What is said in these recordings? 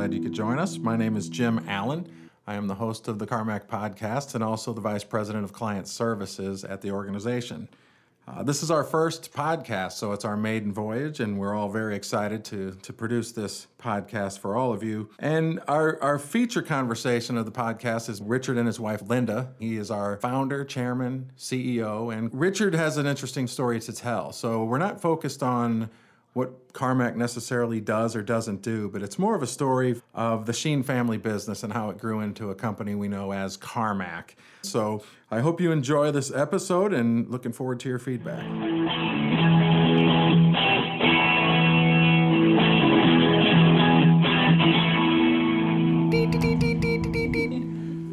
glad you could join us. My name is Jim Allen. I am the host of the Karmak Podcast and also the Vice President of Client Services at the organization. Uh, this is our first podcast, so it's our maiden voyage, and we're all very excited to, to produce this podcast for all of you. And our, our feature conversation of the podcast is Richard and his wife, Linda. He is our founder, chairman, CEO, and Richard has an interesting story to tell. So we're not focused on what Karmak necessarily does or doesn't do, but it's more of a story of the Schien family business and how it grew into a company we know as Karmak. So I hope you enjoy this episode and looking forward to your feedback.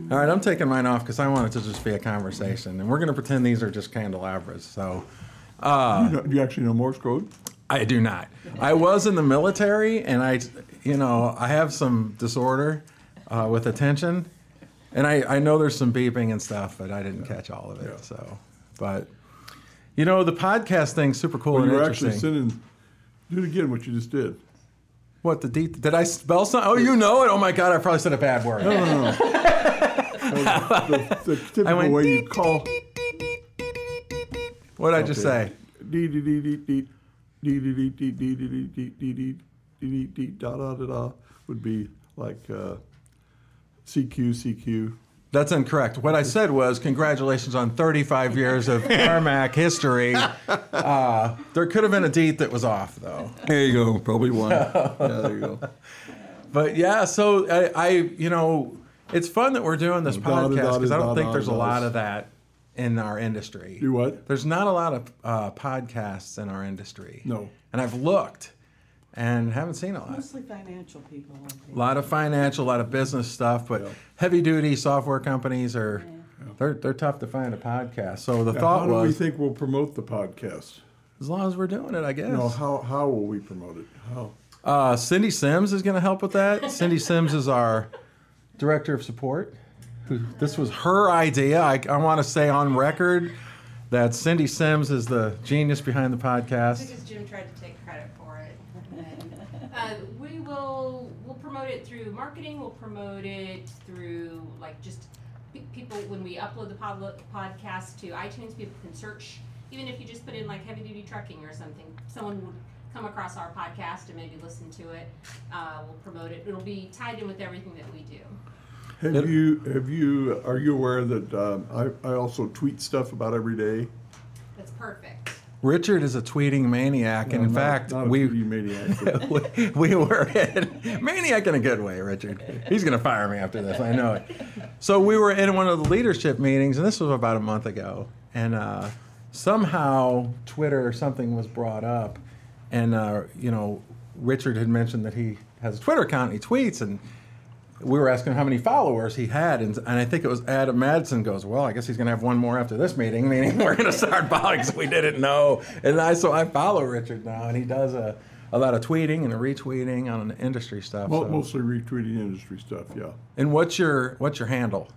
All right, I'm taking mine off because I want it to just be a conversation, and we're going to pretend these are just candelabras. So, You know- Do you actually know Morse code? I do not. I was in the military, and I, you know, I have some disorder uh, with attention, and I, I know there's some beeping and stuff, but I didn't catch all of it. Yeah. So, but you know, the podcast thing's super cool Well, and you were interesting. actually sending. Do it again. What you just did. what the de- did I spell something? Oh, you know it. Oh my god, I probably said a bad word. No, no, no. the, the typical went way you call. What did I just say? Dee dee dee dee dee dee dee dee dee dee dee dee dee dee dee dee da da da da would be like uh, CQ CQ. That's incorrect. What I said was congratulations on 35 years of Karmak history. Uh, there could have been a deet that was off though. There you go. Probably one. yeah, there you go. But yeah, so I, I, you know, it's fun that we're doing this podcast because I don't think there's a lot of that in our industry. Do what? There's not a lot of uh, podcasts in our industry. No. And I've looked and haven't seen a lot. Mostly financial people. I think. A lot of financial, a lot of business stuff, but Yeah. heavy duty software companies are they're they're tough to find a podcast. So the Now, thought how do we think we'll promote the podcast? as long as we're doing it, I guess. No, how how will we promote it? How? Uh, Cindy Sims is going to help with that. Cindy Sims is our director of support. This was her idea. I, I want to say on record that Cindy Sims is the genius behind the podcast. Because Jim tried to take credit for it. Uh, we will, we'll promote it through marketing, we'll promote it through, like, just people, when we upload the pod- podcast to iTunes, people can search, even if you just put in like heavy duty trucking or something, someone would come across our podcast and maybe listen to it. Uh, we'll promote it, it'll be tied in with everything that we do. Have It- you have you are you aware that um, I I also tweet stuff about every day? That's perfect. Richard is a tweeting maniac, and in not- fact, not a we, maniac. we we were in maniac in a good way, Richard. He's going to fire me after this. I know it. So we were in one of the leadership meetings, and this was about a month ago, and uh, somehow Twitter or something was brought up, and uh, you know, Richard had mentioned that he has a Twitter account. And he tweets and. We were asking how many followers he had, and, and I think it was Adam Madsen goes, "Well, I guess he's going to have one more after this meeting, meaning we're going to start following." So we didn't know, and I so I follow Richard now, and he does a, a lot of tweeting and retweeting on industry stuff. Mo- so. Mostly retweeting industry stuff, yeah. And what's your what's your handle,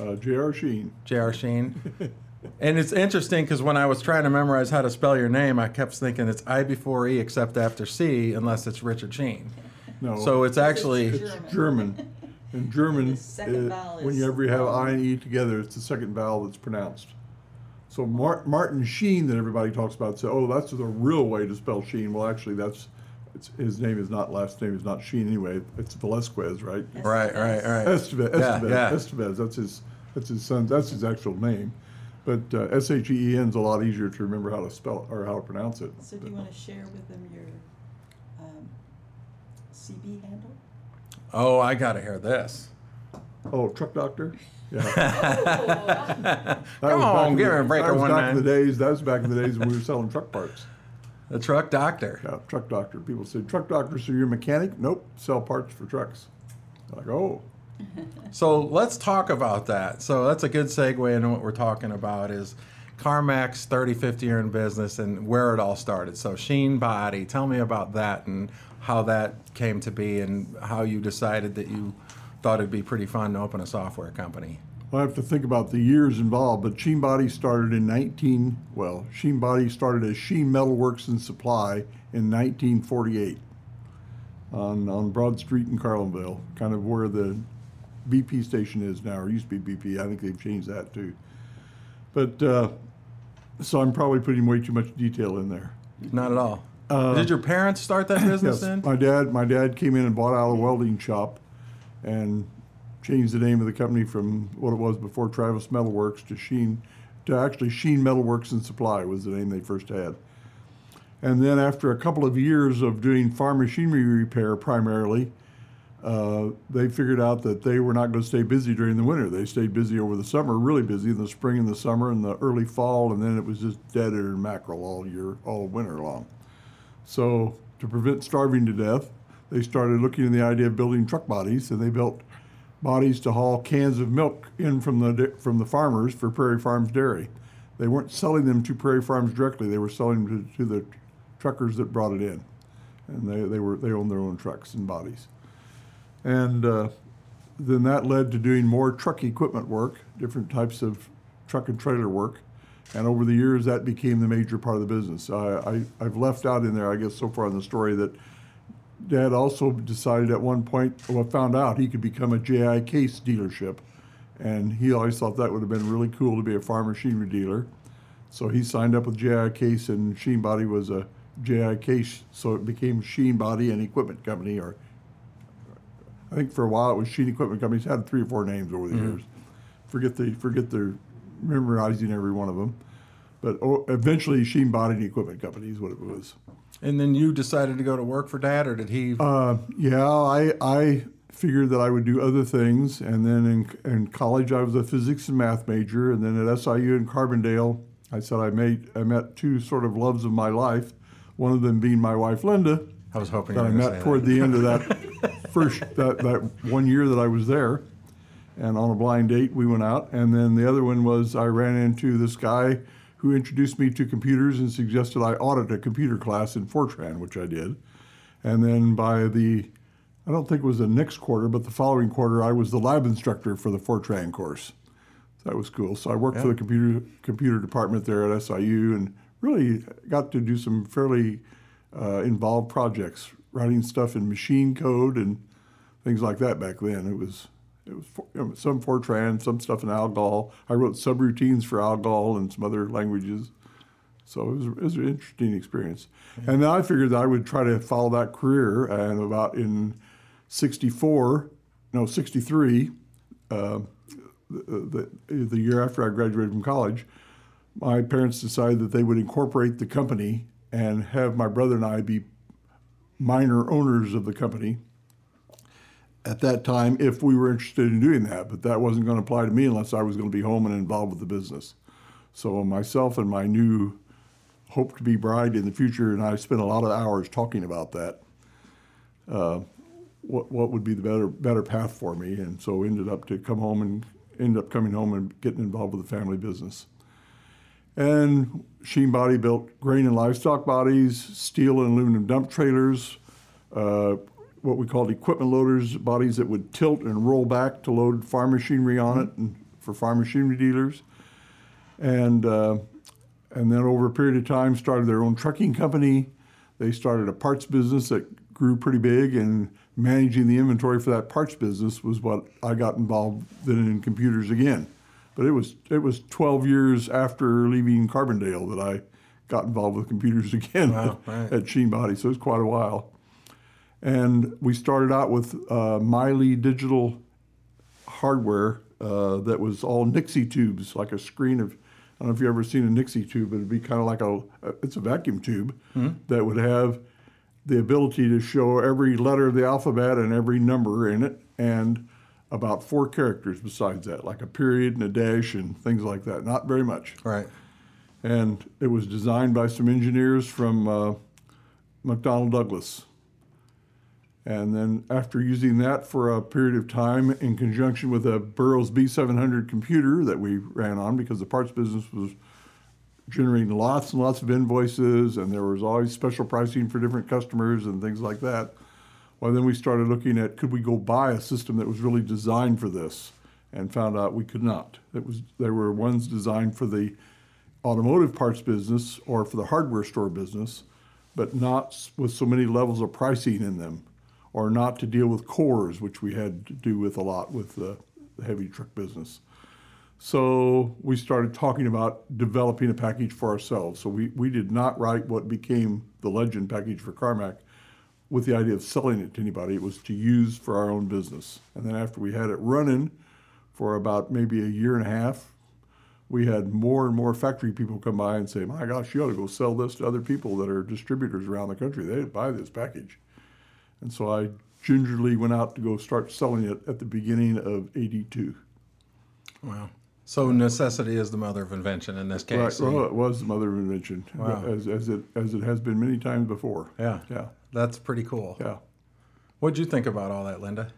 Uh, J.R. Schien. J.R. Schien? and it's interesting because when I was trying to memorize how to spell your name, I kept thinking it's I before E except after C, unless it's Richard Schien. No, So it's actually it's German. In German, The second uh, vowel when is you ever have. I and E together, it's the second vowel that's pronounced. So Mar- Martin Sheen, that everybody talks about, said, "Oh, that's the real way to spell Sheen." Well, actually, that's it's, his name is not last name is not Sheen anyway. It's Velasquez, right? right, right, right. Estevez, Yeah, Estevez, yeah. Estevez. That's his. That's his son. That's his actual name. But uh, S H E E N is a lot easier to remember how to spell or how to pronounce it. So do you want to share with them your um, CB handle? Oh, I got to hear this. Oh, truck doctor. Yeah. Come on, in give the- me a break That was one back in the days. That was back in the days when we were selling truck parts. The truck doctor. Yeah, truck doctor. People say truck doctor. So you're a mechanic? Nope. Sell parts for trucks. Like oh, So let's talk about that. So that's a good segue into what we're talking about is Karmak's 35th year in business and where it all started. So Schien Body, tell me about that and how that came to be and how you decided that you thought it'd be pretty fun to open a software company. Well, I have to think about the years involved, but Schien Body started in 19, well, Schien Body started as Schien Metal Works and Supply in 1948 on, on Broad Street in Carlinville, kind of where the BP station is now, or used to be BP. I think they've changed that too. But, uh, so I'm probably putting way too much detail in there. Not at all. Uh, Did your parents start that business Yes, then? my dad, my dad came in and bought out a welding shop and changed the name of the company from what it was before Travis Metal Works to Schien, to actually Schien Metal Works and Supply was the name they first had. And then after a couple of years of doing farm machinery repair primarily, uh, they figured out that they were not going to stay busy during the winter. They stayed busy over the summer, really busy in the spring and the summer and the early fall, and then it was just deader and mackerel all year, all winter long. So to prevent starving to death, they started looking at the idea of building truck bodies, and they built bodies to haul cans of milk in from the from the farmers for Prairie Farms Dairy. They weren't selling them to Prairie Farms directly; they were selling them to, to the truckers that brought it in, and they, they were they owned their own trucks and bodies. And uh, then that led to doing more truck equipment work, different types of truck and trailer work. And over the years, that became the major part of the business. I, I, I've left out in there, I guess, so far in the story that Dad also decided at one point, well, found out he could become a JI Case dealership. And he always thought that would have been really cool to be a farm machinery dealer. So he signed up with JI Case, and Schien Body was a JI Case, so it became Schien Body and Equipment Company, or I think for a while it was Schien Equipment Company. It's had three or four names over the years. Forget the forget the memorizing every one of them. But oh, eventually, Schien Body and Equipment Company is what it was. And then you decided to go to work for dad, or did he? Uh, yeah, I I figured that I would do other things, and then in in college I was a physics and math major, and then at SIU in Carbondale, I said I made I met two sort of loves of my life. One of them being my wife Linda, I was hoping that I met toward that. the end of that first that, that one year that I was there, and on a blind date we went out, and then the other one was I ran into this guy who introduced me to computers and suggested I audit a computer class in Fortran, which I did, and then by the I don't think it was the next quarter, but the following quarter I was the lab instructor for the Fortran course. That was cool. So I worked for the computer computer department there at SIU and really got to do some fairly uh, involved projects, writing stuff in machine code and things like that back then. It was it was for, you know, some Fortran, some stuff in Algol. I wrote subroutines for Algol and some other languages. So it was, it was an interesting experience. And then I figured that I would try to follow that career. And about in 64, no, 63, uh, the, the, the year after I graduated from college, my parents decided that they would incorporate the company and have my brother and I be minor owners of the company at that time if we were interested in doing that. But that wasn't going to apply to me unless I was going to be home and involved with the business. So myself and my new hope to be bride in the future, and I spent a lot of hours talking about that. Uh, what what would be the better better path for me, and so ended up to come home and end up coming home and getting involved with the family business. And Schien Body built grain and livestock bodies, steel and aluminum dump trailers, uh, what we called equipment loaders, bodies that would tilt and roll back to load farm machinery on it and for farm machinery dealers. And, uh, and then over a period of time started their own trucking company. They started a parts business that grew pretty big and managing the inventory for that parts business was what I got involved then in computers again. But it was it was 12 years after leaving Carbondale that I got involved with computers again Wow, at, right. at Schien Body. So it was quite a while. And we started out with uh, Miley Digital hardware uh, that was all Nixie tubes, like a screen of. I don't know if you've ever seen a Nixie tube, but it'd be kind of like a. It's a vacuum tube that would have the ability to show every letter of the alphabet and every number in it, and about four characters besides that, like a period and a dash and things like that. Not very much. Right. And it was designed by some engineers from uh, McDonnell Douglas. And then after using that for a period of time in conjunction with a Burroughs B700 computer that we ran on because the parts business was generating lots and lots of invoices and there was always special pricing for different customers and things like that. Well, then we started looking at could we go buy a system that was really designed for this? and found out we could not. It was they were ones designed for the automotive parts business or for the hardware store business, but not with so many levels of pricing in them, or not to deal with cores, which we had to do with a lot with the, the heavy truck business. So we started talking about developing a package for ourselves. So we, we did not write what became the legend package for Karmak with the idea of selling it to anybody. It was to use for our own business. And then after we had it running for about maybe a year and a half, we had more and more factory people come by and say, "My gosh, you ought to go sell this to other people that are distributors around the country. They'd buy this package." And so I gingerly went out to go start selling it at the beginning of '82. Wow. So necessity is the mother of invention in this case. Right. Well, it was the mother of invention, Wow. as, as it as it has been many times before. Yeah. Yeah. That's pretty cool. Yeah. What'd you think about all that, Linda?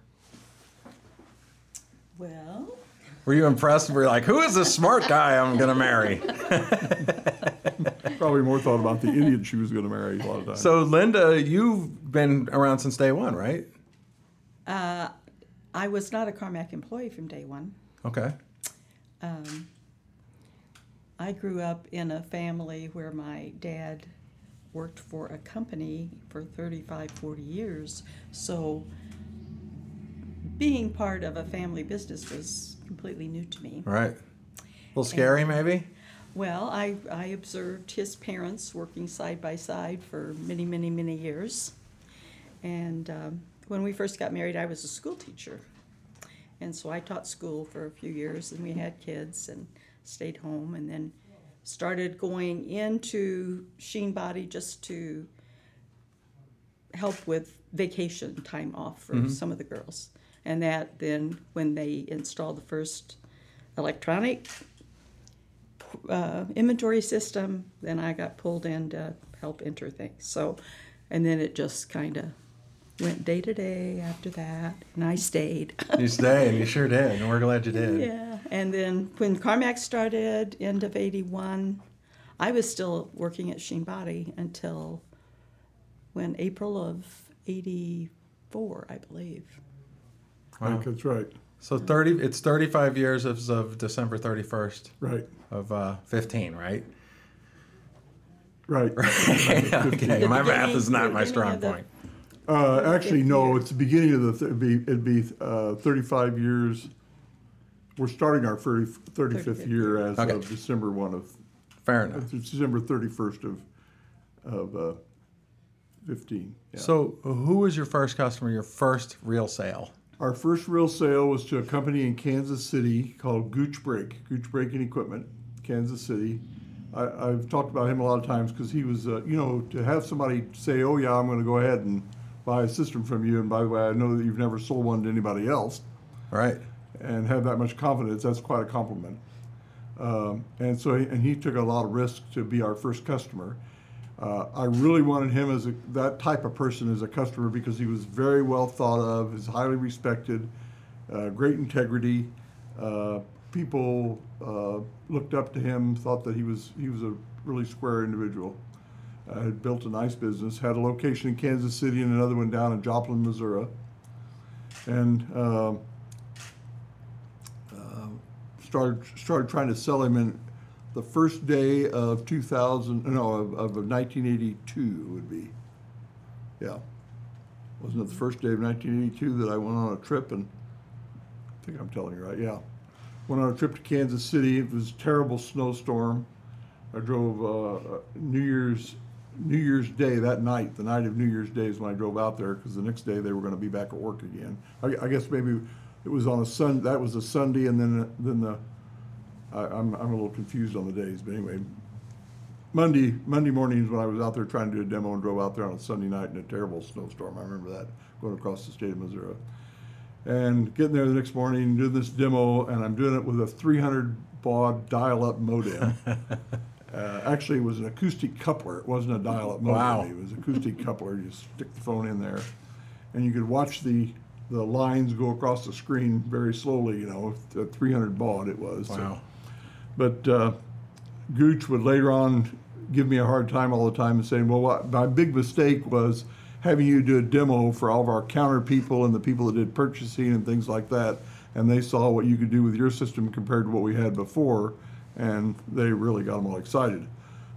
Well, Were you impressed? Were you like, who is this smart guy I'm going to marry? Probably more thought about the idiot she was going to marry a lot of times. So, Linda, you've been around since day one, right? uh, I was not a Karmak employee from day one. Okay. Um, I grew up in a family where my dad worked for a company for 35, 40 years. So being part of a family business was completely new to me. Right. A little scary, maybe? Well, I, I observed his parents working side by side for many, many, many years. And um, when we first got married, I was a school teacher. And so I taught school for a few years, and we had kids and stayed home, and then started going into Schien Body just to help with vacation time off for some of the girls. And that then, when they installed the first electronic uh, inventory system, then I got pulled in to help enter things. So, and then it just kind of went day to day after that, and I stayed. You stayed, and you sure did, and we're glad you did. yeah, and then when Karmak started, end of '81, I was still working at Schien Body until when April of '84, I believe. I think that's right. So 30, it's 35 years as of December 31st Right. of uh, 15, right? Right. okay, my math is not my strong of the- point. Uh, actually, no. year. It's the beginning of the. Th- it'd be, it'd be uh, 35 years. We're starting our 30, 35th 35th year as Okay. of December one of Fair enough. it's December 31st of of uh, 15. Yeah. So, who was your first customer, your first real sale? Our first real sale was to a company in Kansas City called Gooch Brake, Gooch Braking Equipment, Kansas City. I, I've talked about him a lot of times because he was, uh, you know, to have somebody say, "Oh yeah, I'm going to go ahead and buy a system from you," and by the way, I know that you've never sold one to anybody else, Right. and have that much confidence. That's quite a compliment. Um, and so, he, and he took a lot of risk to be our first customer. Uh, I really wanted him as a, that type of person as a customer because he was very well thought of, is highly respected, uh, great integrity. Uh, people uh, looked up to him, thought that he was he was a really square individual. Uh, had built a nice business, had a location in Kansas City and another one down in Joplin, Missouri, and. um started started trying to sell him in the first day of 2000 no of, of 1982 it would be. Yeah. Wasn't it the first day of 1982 that i went on a trip and i think i'm telling you right yeah. Went on a trip to kansas city. It was a terrible snowstorm. I drove uh, new year's new year's day that night the night of new year's day is when i drove out there because the next day they were going to be back at work again I, I guess maybe it was on a sun that was a sunday and then then the I, I'm, I'm a little confused on the days, but anyway, Monday Monday mornings when I was out there trying to do a demo and drove out there on a Sunday night in a terrible snowstorm. I remember that going across the state of Missouri, and getting there the next morning doing this demo, and I'm doing it with a 300 baud dial-up modem. uh, actually, it was an acoustic coupler. It wasn't a dial-up modem. Wow. It was acoustic coupler. You stick the phone in there, and you could watch the the lines go across the screen very slowly. You know, at 300 baud it was. So- Wow. but uh, Gooch would later on give me a hard time all the time and saying, well, what, my big mistake was having you do a demo for all of our counter people and the people that did purchasing and things like that. and they saw what you could do with your system compared to what we had before, and they really got them all excited.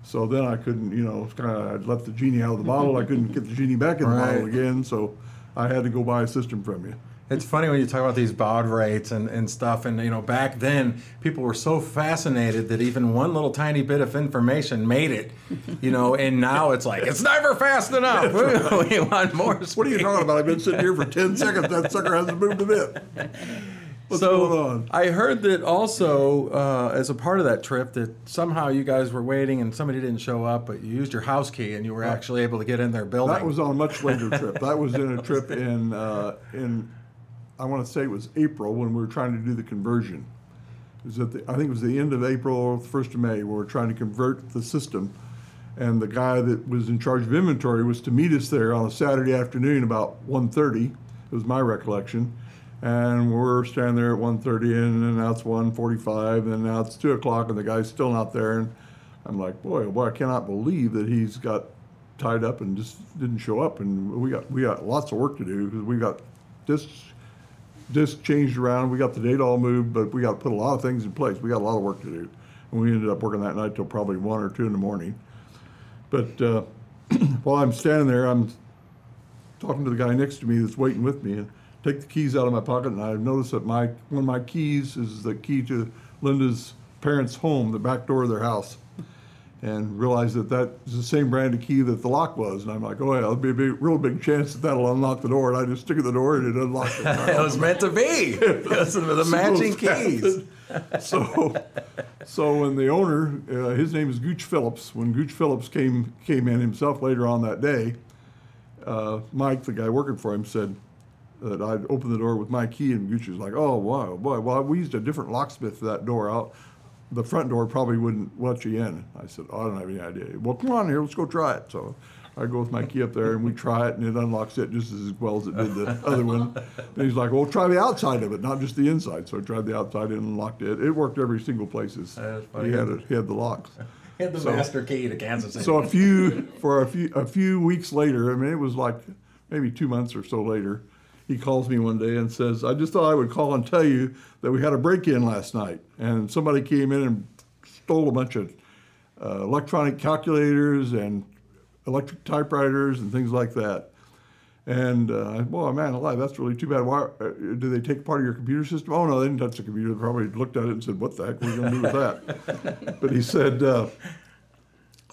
So then I couldn't, you know, kind of I'd left the genie out of the bottle. I couldn't get the genie back in the bottle again, so I had to go buy a system from you. It's funny when you talk about these baud rates and, and stuff, and you know, back then people were so fascinated that even one little tiny bit of information made it, you know, and now it's like it's never fast enough. we want more. What are you talking about? I've been sitting here for ten seconds. That sucker hasn't moved a bit. What's so? I heard that also uh, as a part of that trip that somehow you guys were waiting and somebody didn't show up, but you used your house key and you were actually able to get in their building. That was on a much later trip. That was in a trip in uh, in I want to say it was April when we were trying to do the conversion. It was at the, I think it was the end of April or the first of May. When we were trying to convert the system, and the guy that was in charge of inventory was to meet us there on a Saturday afternoon about 1.30. It was my recollection. And we're standing there at 1.30 and then now it's 1.45 and now it's 2 o'clock and the guy's still not there. And I'm like, boy, oh boy, I cannot believe that he's got tied up and just didn't show up. And we got we got lots of work to do because we got this disc changed around. We got the date all moved, but we got to put a lot of things in place. We got a lot of work to do, and we ended up working that night till probably one or two in the morning. But uh, while I'm standing there, I'm talking to the guy next to me that's waiting with me, and take the keys out of my pocket, and I noticed that my one of my keys is the key to Linda's parents' home, the back door of their house and realized that that is the same brand of key that the lock was. And I'm like, oh yeah, there'll be a big, real big chance that that'll unlock the door. And I just stick it in the door and it unlocks it. it was meant to be. Those are the matching keys. so, so when the owner, uh, his name is Gooch Phillips. When Gooch Phillips came came in himself later on that day, uh, Mike, the guy working for him, said that I'd open the door with my key, and Gooch was like, "Oh wow, boy, well we used a different locksmith for that door out." The front door probably wouldn't let you in. I said, oh, I don't have any idea. Well, come on here, let's go try it. So I go with my key up there and we try it and it unlocks it just as well as it did the other one. And he's like, well, try the outside of it, not just the inside. So I tried the outside and unlocked it. It worked every single funny. He had it, he had the locks. He had the So- master key to Kansas City. So a few for a few a few weeks later, I mean, it was like maybe two months or so later. He calls me one day and says, "I just thought I would call and tell you that we had a break-in last night, and somebody came in and stole a bunch of uh, electronic calculators and electric typewriters and things like that." And uh, boy, man, alive, that's really too bad. Why uh, did they take part of your computer system? Oh no, they didn't touch the computer. They probably looked at it and said, "What the heck are we going to do with that?" but he said.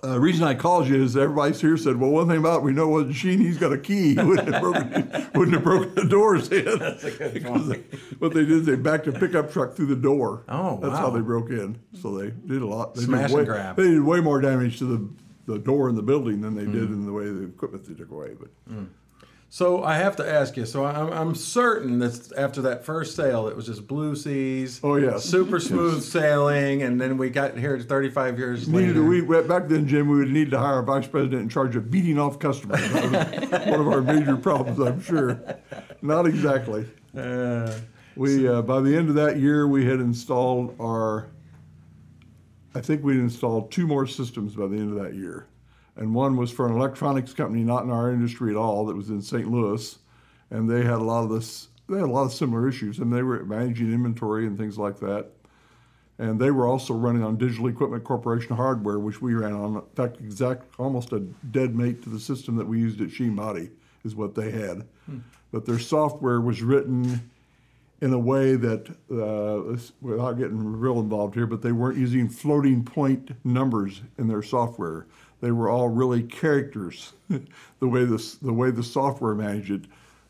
Uh, reason I called you is everybody's here said, well, one thing about it, we know what Schien, he's got a key. He wouldn't have broken, wouldn't have broken the doors in. That's a good what they did is they backed a pickup truck through the door. Oh, That's how they broke in. So they did a lot. They Smash way, and grab. They did way more damage to the, the door in the building than they did in the way the equipment they took away. But So I have to ask you. So I'm, I'm certain that after that first sale, it was just blue seas. Oh, yeah. super smooth sailing, and then we got here 35 years needed later. we went back then, Jim, we would need to hire a vice president in charge of beating off customers. That was one of our major problems, I'm sure. Not exactly. Uh, We uh, by the end of that year, we had installed our. I think we'd installed two more systems by the end of that year, and one was for an electronics company not in our industry at all that was in St. Louis, and they had a lot of this. They had a lot of similar issues, and they were managing inventory and things like that. And they were also running on Digital Equipment Corporation hardware, which we ran on. In fact, exact almost a dead mate to the system that we used at Body is what they had. But their software was written in a way that, uh, without getting real involved here, but they weren't using floating point numbers in their software. They were all really characters, the way this, the way the software managed it,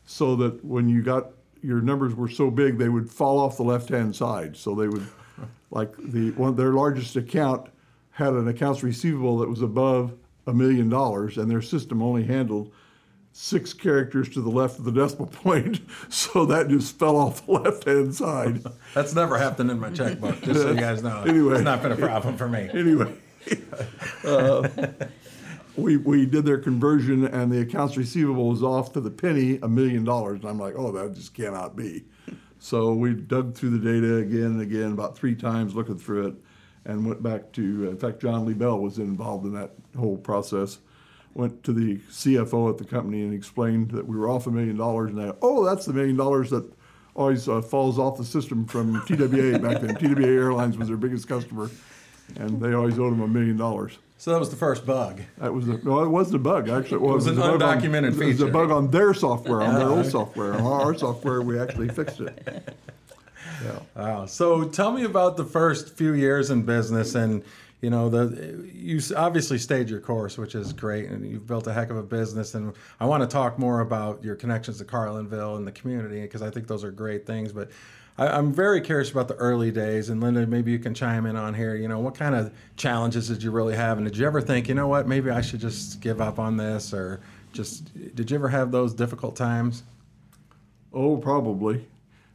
so that when you got your numbers were so big, they would fall off the left-hand side. So they would, like the one their largest account had an accounts receivable that was above a million dollars, and their system only handled six characters to the left of the decimal point, so that just fell off the left-hand side. that's never happened in my checkbook, just so you guys know. Anyway. it's not been a problem for me. Anyway, uh, we we did their conversion, and the accounts receivable was off to the penny a million dollars, and I'm like, oh, that just cannot be. So we dug through the data again and again, about three times, looking through it, and went back to. In fact, John Lee Bell was involved in that whole process. Went to the CFO at the company and explained that we were off a million dollars, and they, oh, that's the million dollars that always uh, falls off the system from TWA back then. TWA Airlines was their biggest customer, and they always owed them a million dollars. So that was the first bug. That was a, no, it wasn't a bug. Actually, well, It was an bug on- undocumented It was a bug on their software, on their old software. On our software, we actually fixed it. Yeah. Wow. So tell me about the first few years in business, and you know the you obviously stayed your course, which is great, and you've built a heck of a business. And I want to talk more about your connections to Carlinville and the community because I think those are great things. But I, I'm very curious about the early days, and Linda, maybe you can chime in on here. You know, what kind of challenges did you really have, and did you ever think, you know what, maybe I should just give up on this, or just did you ever have those difficult times? Oh, probably.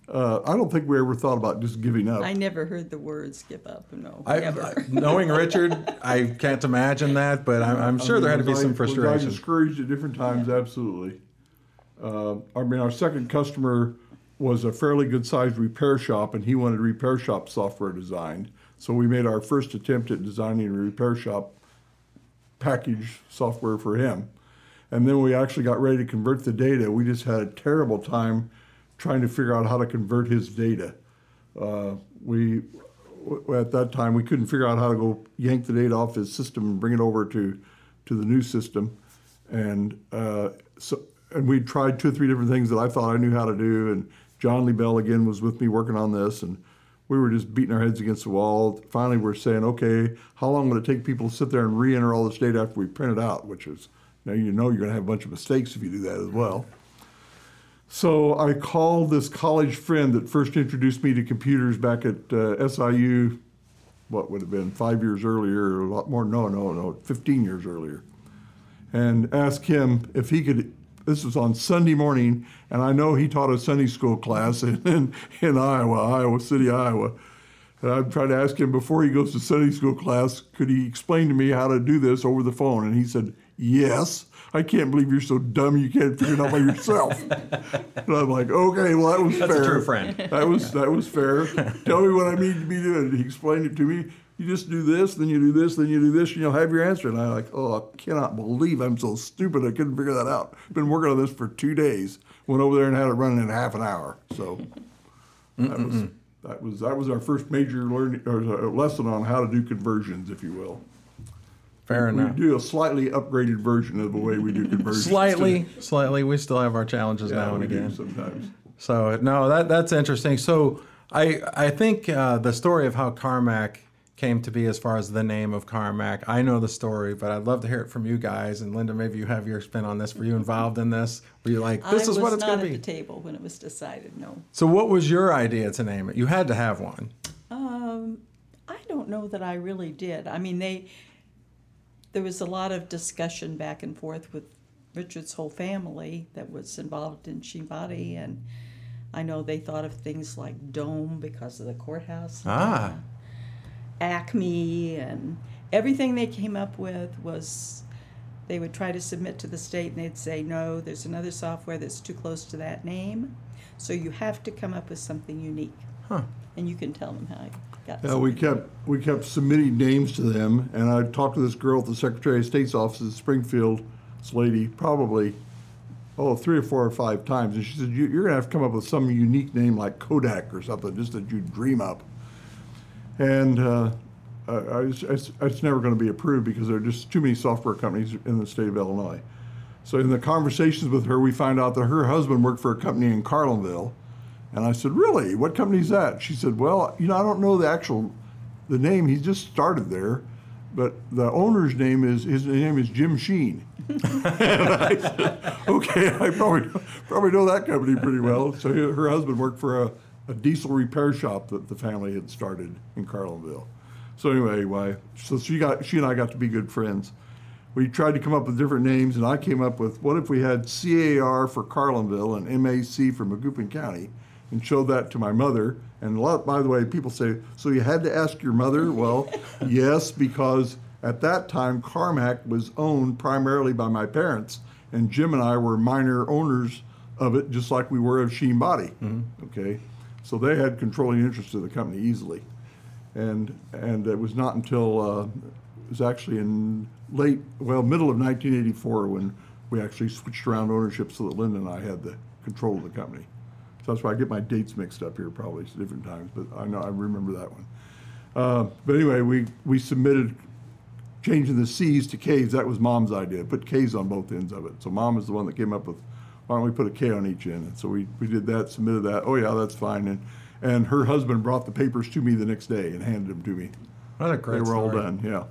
Uh, I don't think we ever thought about just giving up. I never heard the words give up, no, I, never. I- knowing Richard, I can't imagine that, but I'm, I'm sure there had to be I- some Was I frustration. discouraged at different times? Absolutely. Uh, I mean, our second customer was a fairly good sized repair shop, and he wanted repair shop software designed. So we made our first attempt at designing a repair shop package software for him. And then we actually got ready to convert the data. We just had a terrible time trying to figure out how to convert his data. Uh, we at that time we couldn't figure out how to go yank the data off his system and bring it over to to the new system, and uh, so and we tried two or three different things that I thought I knew how to do. And John Lee Bell again was with me working on this, and we were just beating our heads against the wall. Finally, we're saying, okay, how long would it take people to sit there and re-enter all this data after we print it out? Which is now you know you're going to have a bunch of mistakes if you do that as well. So I called this college friend that first introduced me to computers back at uh, SIU. What would have been five years earlier, a lot more? No, no, no, 15 years earlier, and asked him if he could. This was on Sunday morning, and I know he taught a Sunday school class in, in, in Iowa, Iowa City, Iowa. And I tried to ask him before he goes to Sunday school class, could he explain to me how to do this over the phone? And he said, Yes. I can't believe you're so dumb you can't figure it out by yourself. and I'm like, okay, well that was That's a fair. true friend. That was that was fair. Tell me what I need to be doing. He explained it to me. You just do this, then you do this, then you do this, and you'll have your answer. And I'm like, oh, I cannot believe I'm so stupid. I couldn't figure that out. Been working on this for two days. Went over there and had it running in half an hour. So that was that was that was our first major learning or uh, lesson on how to do conversions, if you will. Fair We enough. do a slightly upgraded version of the way we do conversions. Slightly, slightly. We still have our challenges yeah, now and we again. sometimes. So no, that that's interesting. So I I think uh, the story of how Karmak came to be, as far as the name of Karmak, I know the story, but I'd love to hear it from you guys. And Linda, maybe you have your spin on this. Were you involved in this? Were you like, this I is what it's going to be? I was not at the table when it was decided, no. So what was your idea to name it? You had to have one. Um, I don't know that I really did. I mean, they, there was a lot of discussion back and forth with Richard's whole family that was involved in Schien Body, and I know they thought of things like Dome because of the courthouse. Ah. Acme and everything they came up with was they would try to submit to the state and they'd say no there's another software that's too close to that name so you have to come up with something unique Huh. and you can tell them how you got Yeah, we kept we kept submitting names to them, and I talked to this girl at the Secretary of State's office in Springfield. This lady, probably, oh, three or four or five times, and she said, you, "You're gonna have to come up with some unique name like Kodak or something, just that you dream up." And uh, I, I, it's, it's, never going to be approved because there are just too many software companies in the state of Illinois. So in the conversations with her, we find out that her husband worked for a company in Carlinville. And I said, really? What company's that? She said, well, you know, I don't know the actual, the name. He just started there, but the owner's name is, his name is Jim Schien. I said, okay, I probably, probably know that company pretty well. So her husband worked for a, a diesel repair shop that the family had started in Carlinville. So anyway? So she got, she and I got to be good friends we tried to come up with different names, and I came up with what if we had CAR for Carlinville and MAC for Macoupin County, and showed that to my mother. And a lot, by the way, people say, so you had to ask your mother? Well, yes, because at that time Karmak was owned primarily by my parents, and Jim and I were minor owners of it, just like we were of Schien Body. Mm-hmm. Okay, so they had controlling interest of the company easily and and it was not until uh, it was actually in late well middle of 1984 when we actually switched around ownership so that Linda and I had the control of the company. So that's why I get my dates mixed up here probably different times, but I know I remember that one. Uh, but anyway, we, we submitted changing the C's to K's. That was mom's idea. Put K's on both ends of it. So mom is the one that came up with why don't we put a K on each end? And so we, we did that, submitted that. Oh yeah, that's fine. And and her husband brought the papers to me the next day and handed them to me. What a great they were all done. Yeah.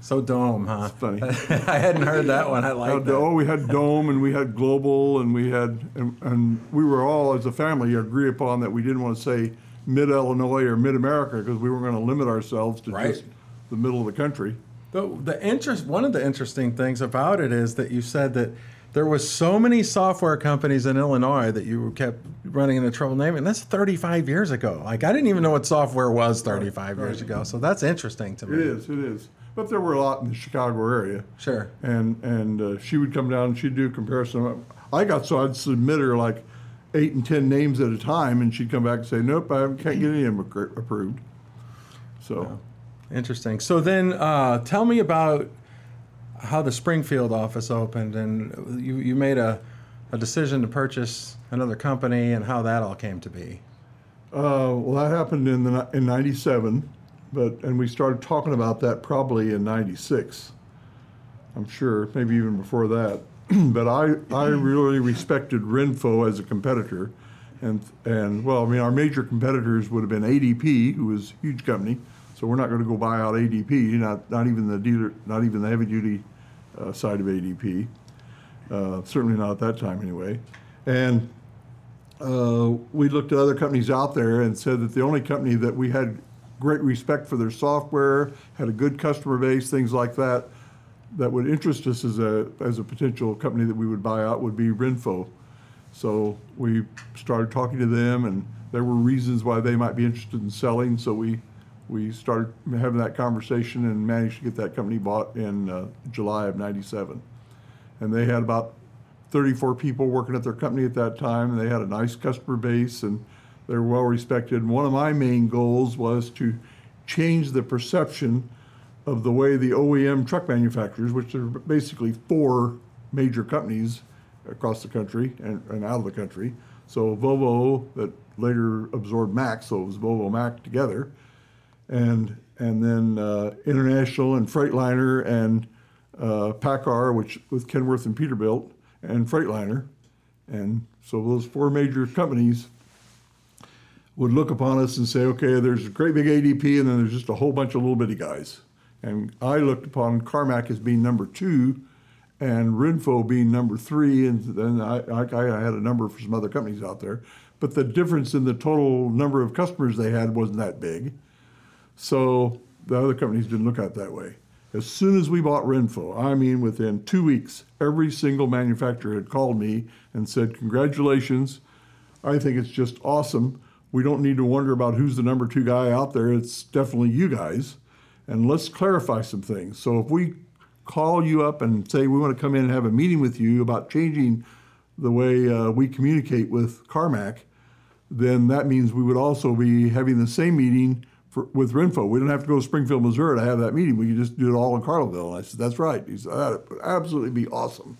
So dome, huh? It's funny. I hadn't heard that one. I like that. oh, we had Dome and we had Global and we had, and, and we were all, as a family, agree upon that we didn't want to say Mid Illinois or Mid America because we weren't going to limit ourselves to Right. just the middle of the country. The, the interest, one of the interesting things about it is that you said that there was so many software companies in Illinois that you kept running into trouble naming. That's 35 years ago. Like I didn't even know what software was 35 years ago. So that's interesting to me. It is. It is. But there were a lot in the Chicago area. Sure. And and uh, she would come down and she'd do a comparison. I got so I'd submit her like eight and ten names at a time, and she'd come back and say, "Nope, I can't get any of them approved." So Interesting. So then, uh, tell me about how the Springfield office opened, and you you made a, a decision to purchase another company, and how that all came to be. Uh, well, that happened in the in '97, but and we started talking about that probably in '96. I'm sure, maybe even before that. but I I really respected Renfo as a competitor, and and well, I mean, our major competitors would have been ADP, who was a huge company. So we're not going to go buy out ADP, not not even the dealer, not even the heavy duty uh, side of ADP. Uh, certainly not at that time anyway. And uh, we looked at other companies out there and said that the only company that we had great respect for their software, had a good customer base, things like that, that would interest us as a as a potential company that we would buy out would be Renfo. So we started talking to them, and there were reasons why they might be interested in selling. So we we started having that conversation and managed to get that company bought in uh, July of '97 and they had about 34 people working at their company at that time, and they had a nice customer base, and they were well respected. And one of my main goals was to change the perception of the way the OEM truck manufacturers, which are basically four major companies across the country and, and out of the country. So Volvo, that later absorbed Mack, so it was Volvo Mack together, and and then uh, International and Freightliner and uh, PACCAR, which with Kenworth and Peterbilt, and Freightliner, and so those four major companies would look upon us and say, okay, there's a great big ADP, and then there's just a whole bunch of little bitty guys. And I looked upon Karmak as being number two, and Renfo being number three, and then I, I, I had a number for some other companies out there. But the difference in the total number of customers they had wasn't that big. So the other companies didn't look at it that way. As soon as we bought Renfo, I mean within two weeks, every single manufacturer had called me and said, Congratulations. I think it's just awesome. We don't need to wonder about who's the number two guy out there. It's definitely you guys. And let's clarify some things. So if we call you up and say we want to come in and have a meeting with you about changing the way uh, we communicate with Karmak, then that means we would also be having the same meeting for, with Renfo. We don't have to go to Springfield, Missouri to have that meeting. We can just do it all in Carlisle. And I said, that's right. He said, that would absolutely be awesome.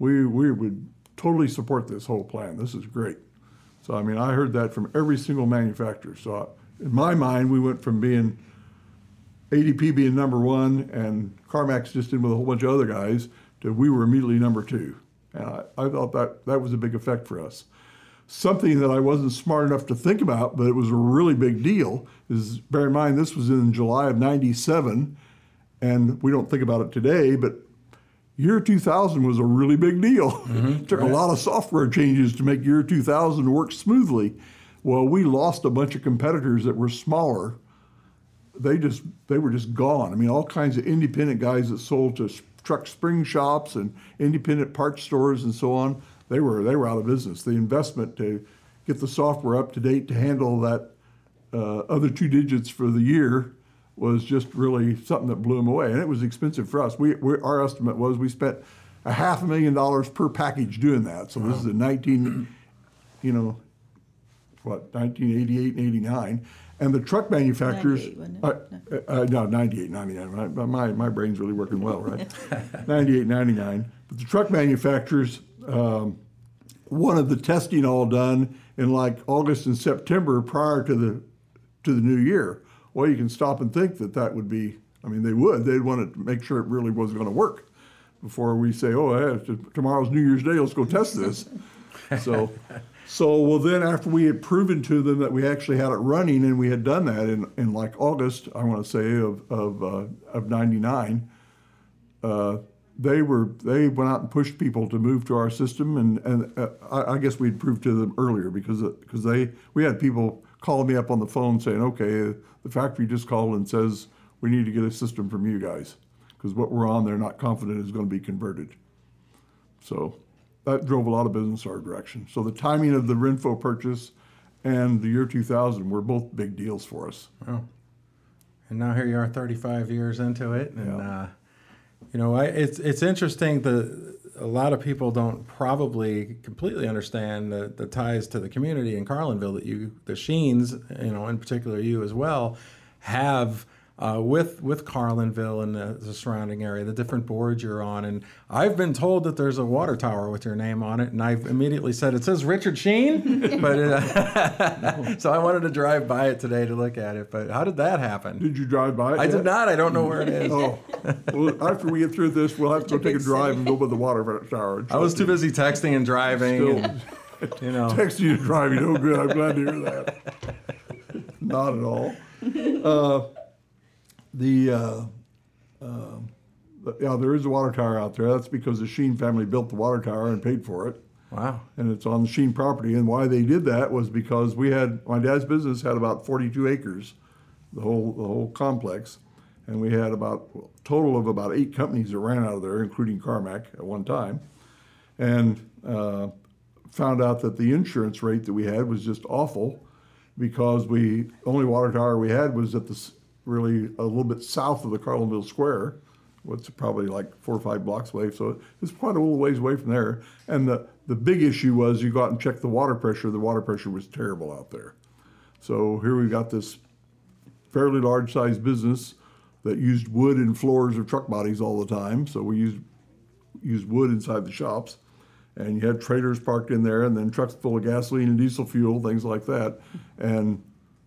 We, we would totally support this whole plan. This is great. So, I mean, I heard that from every single manufacturer. So, in my mind, we went from being ADP being number one and Karmak just in with a whole bunch of other guys to we were immediately number two. And I, I thought that that was a big effect for us. Something that I wasn't smart enough to think about, but it was a really big deal, is bear in mind this was in July of 97, and we don't think about it today, but year 2000 was a really big deal. it mm-hmm. took a lot of software changes to make year 2000 work smoothly. Well, we lost a bunch of competitors that were smaller they just they were just gone. I mean, all kinds of independent guys that sold to truck spring shops and independent parts stores and so on. They were they were out of business. The investment to get the software up to date to handle that uh, other two digits for the year was just really something that blew them away, and it was expensive for us. We, we our estimate was we spent a half a million dollars per package doing that. So this is in 19, you know, what 1988 and 89 and the truck manufacturers 98, wasn't uh, uh, uh, no 98 99 right? But my, my brain's really working well right 98 99 but the truck manufacturers um, of the testing all done in like August and September prior to the to the new year. Well, you can stop and think that that would be. I mean, they would. They'd want to make sure it really was going to work before we say, "Oh, hey, tomorrow's New Year's Day. Let's go test this." so, so well, then after we had proven to them that we actually had it running, and we had done that in, in like August, I want to say of of uh, of '99. Uh, they were they went out and pushed people to move to our system, and and uh, I, I, guess we'd proved to them earlier because because uh, they we had people calling me up on the phone saying, okay, the factory just called and says we need to get a system from you guys because what we're on they're not confident is going to be converted. So that drove a lot of business our direction. So the timing of the Renfo purchase and the year 2000 were both big deals for us. Wow. And now here you are, 35 years into it, and. Yeah. Uh, you know, I, it's it's interesting. that a lot of people don't probably completely understand the, the ties to the community in Carlinville that you, the Schiens, you know, in particular you as well, have uh, with with Carlinville and the, the, surrounding area, the different boards you're on. And I've been told that there's a water tower with your name on it, and I've immediately said it says Richard Schien, but it, uh, so I wanted to drive by it today to look at it. But how did that happen? Did you drive by it? I yet? did not. I don't know where it is. oh, well, after we get through this, we'll have to go take a drive and go by the water tower. I was too busy texting and driving. Still, and, you know, texting and driving. Oh, good. I'm glad to hear that. not at all. Uh, the uh, uh, yeah, there is a water tower out there. That's because the Schien family built the water tower and paid for it. Wow. And it's on the Schien property. And why they did that was because we had my dad's business had about 42 acres, the whole the whole complex, and we had about total of about eight companies that ran out of there, including Karmak at one time, and uh, found out that the insurance rate that we had was just awful because we only water tower we had was at the really a little bit south of the Carlinville Square. What's probably like four or five blocks away, so it's quite a little ways away from there. And the, the big issue was you go out and check the water pressure. The water pressure was terrible out there. So here we've got this fairly large sized business that used wood in floors of truck bodies all the time. So we used used wood inside the shops, and you had trailers parked in there, and then trucks full of gasoline and diesel fuel, things like that, and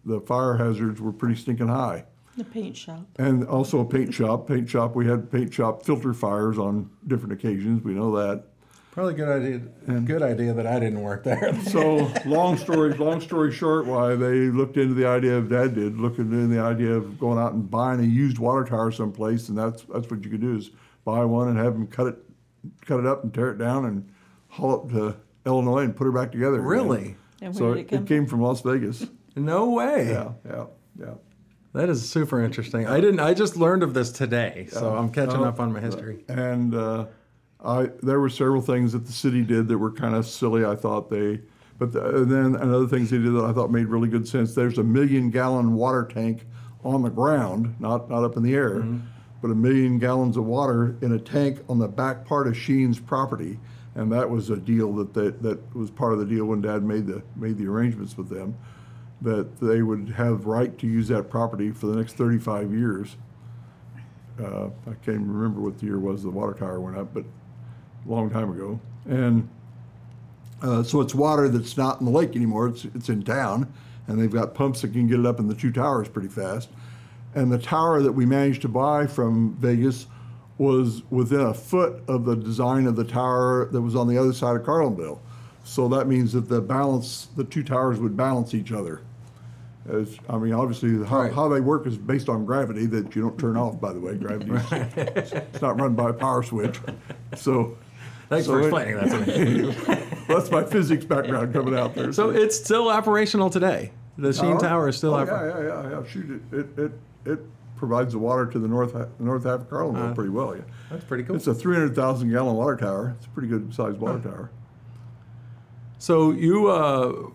the fire hazards were pretty stinking high. The paint shop. And also a paint shop. Paint shop. We had paint shop filter fires on different occasions. We know that. Probably good idea. And good idea that I didn't work there. so long story, long story short, why they looked into the idea of Dad did look into the idea of going out and buying a used water tower someplace, and that's that's what you could do is buy one and have them cut it, cut it up and tear it down and haul it to Illinois and put it back together. Really? And so it, it, came from Las Vegas. No way. Yeah, yeah, yeah. That is super interesting. I didn't. I just learned of this today, so I'm catching up on my history. And uh, I there were several things that the city did that were kind of silly. I thought they, but the, and then another things they did that I thought made really good sense. There's a million gallon water tank on the ground, not not up in the air, mm-hmm. but a million gallons of water in a tank on the back part of Schien's property. And that was a deal that, that that was part of the deal when Dad made the made the arrangements with them that they would have right to use that property for the next 35 years. Uh, I can't even remember what the year was the water tower went up, but a long time ago. And uh, so it's water that's not in the lake anymore. It's it's in town, and they've got pumps that can get it up in the two towers pretty fast. And the tower that we managed to buy from Vegas was within a foot of the design of the tower that was on the other side of Carlinville. So that means that the balance, the two towers would balance each other. As, I mean, obviously, how, Right. how they work is based on gravity that you don't turn off, by the way. Gravity, is- it's not run by a power switch. So Thanks So for it- explaining that to me. that's my physics background coming out there. So it's still operational today. The Schien Tower is still oh, operational. Yeah, yeah, yeah, yeah. Shoot, it, it, it, it provides the water to the north, north half of Carlinville Uh, pretty well, yeah. That's pretty cool. It's a 300,000 gallon water tower. It's a pretty good sized water tower. So you uh,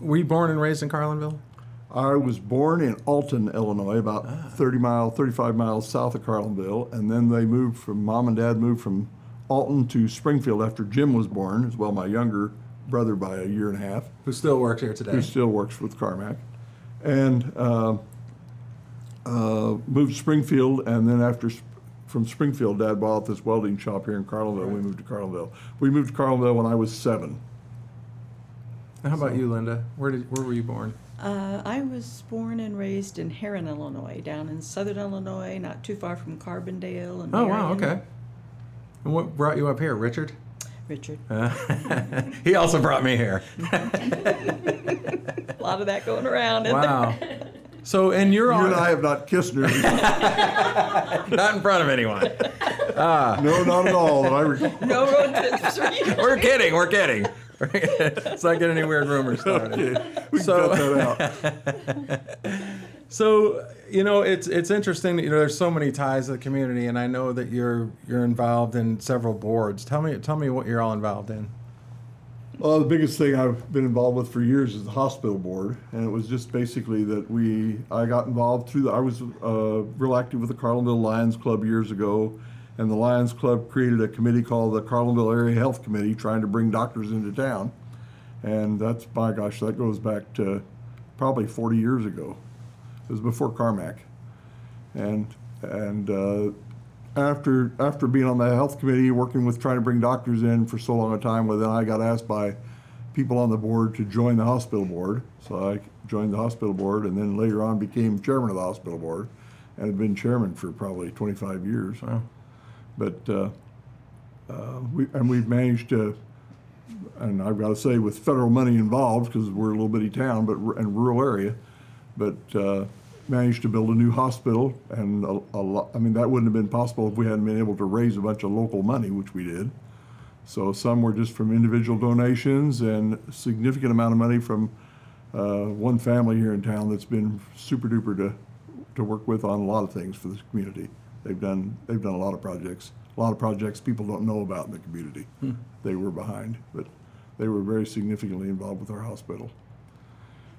were you born and raised in Carlinville? I was born in Alton, Illinois, about Ah. 30 miles, 35 miles south of Carlinville, and then they moved from mom and dad moved from Alton to Springfield after Jim was born, as well my younger brother by a year and a half, Who still works here today? who still works with Karmak, and uh, uh, moved to Springfield, and then after from Springfield, Dad bought this welding shop here in Carlinville. We moved to Carlinville. We moved to Carlinville when I was seven. How about you, Linda? Where did where were you born? Uh, I was born and raised in Herrin, Illinois, down in southern Illinois, not too far from Carbondale and Oh wow, okay. And what brought you up here, Richard? Richard. Uh, he also brought me here. A lot of that going around. isn't wow. So and you're You on and I have not kissed her. not in front of anyone. no, not at all. I recall. No road trips for you. We're kidding. We're kidding. Let's not get any weird rumors started. Okay, we So- cut that out. So you know, it's it's interesting. that, You know, there's so many ties to the community, and I know that you're you're involved in several boards. Tell me tell me what you're all involved in. Well, the biggest thing I've been involved with for years is the hospital board, and it was just basically that we I got involved through the I was uh, real active with the Carlinville Lions Club years ago, and the Lions Club created a committee called the Carlinville Area Health Committee, trying to bring doctors into town, and that's my gosh, that goes back to probably 40 years ago. It was before Karmak, and and uh, after after being on the health committee, working with trying to bring doctors in for so long a time, well, then I got asked by people on the board to join the hospital board. So I joined the hospital board, and then later on became chairman of the hospital board, and have been chairman for probably 25 years. Wow. But uh, uh, we and we've managed to, and I've got to say, with federal money involved, because we're a little bitty town, but in rural area, but uh, managed to build a new hospital, and a, a lot. I mean, that wouldn't have been possible if we hadn't been able to raise a bunch of local money, which we did. So some were just from individual donations, and significant amount of money from uh, one family here in town that's been super duper to to work with on a lot of things for this community. They've done they've done a lot of projects, a lot of projects people don't know about in the community. They were behind, but they were very significantly involved with our hospital.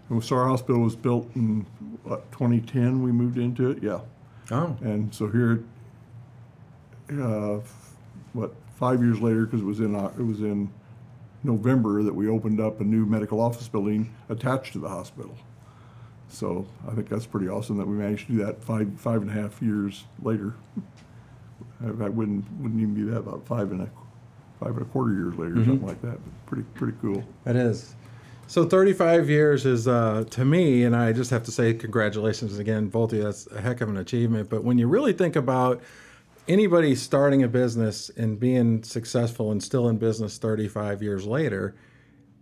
And so our hospital was built in what, 2010. We moved into it, yeah. Oh. And so here, uh, what five years later, because it was in uh, it was in November that we opened up a new medical office building attached to the hospital. So I think that's pretty awesome that we managed to do that five five and a half years later. I I wouldn't wouldn't even be that about five and a five and a quarter years later, or something like that. But pretty pretty cool. It is. So 35 years is uh, to me, and I just have to say congratulations again, both of you. That's a heck of an achievement. But when you really think about anybody starting a business and being successful and still in business 35 years later,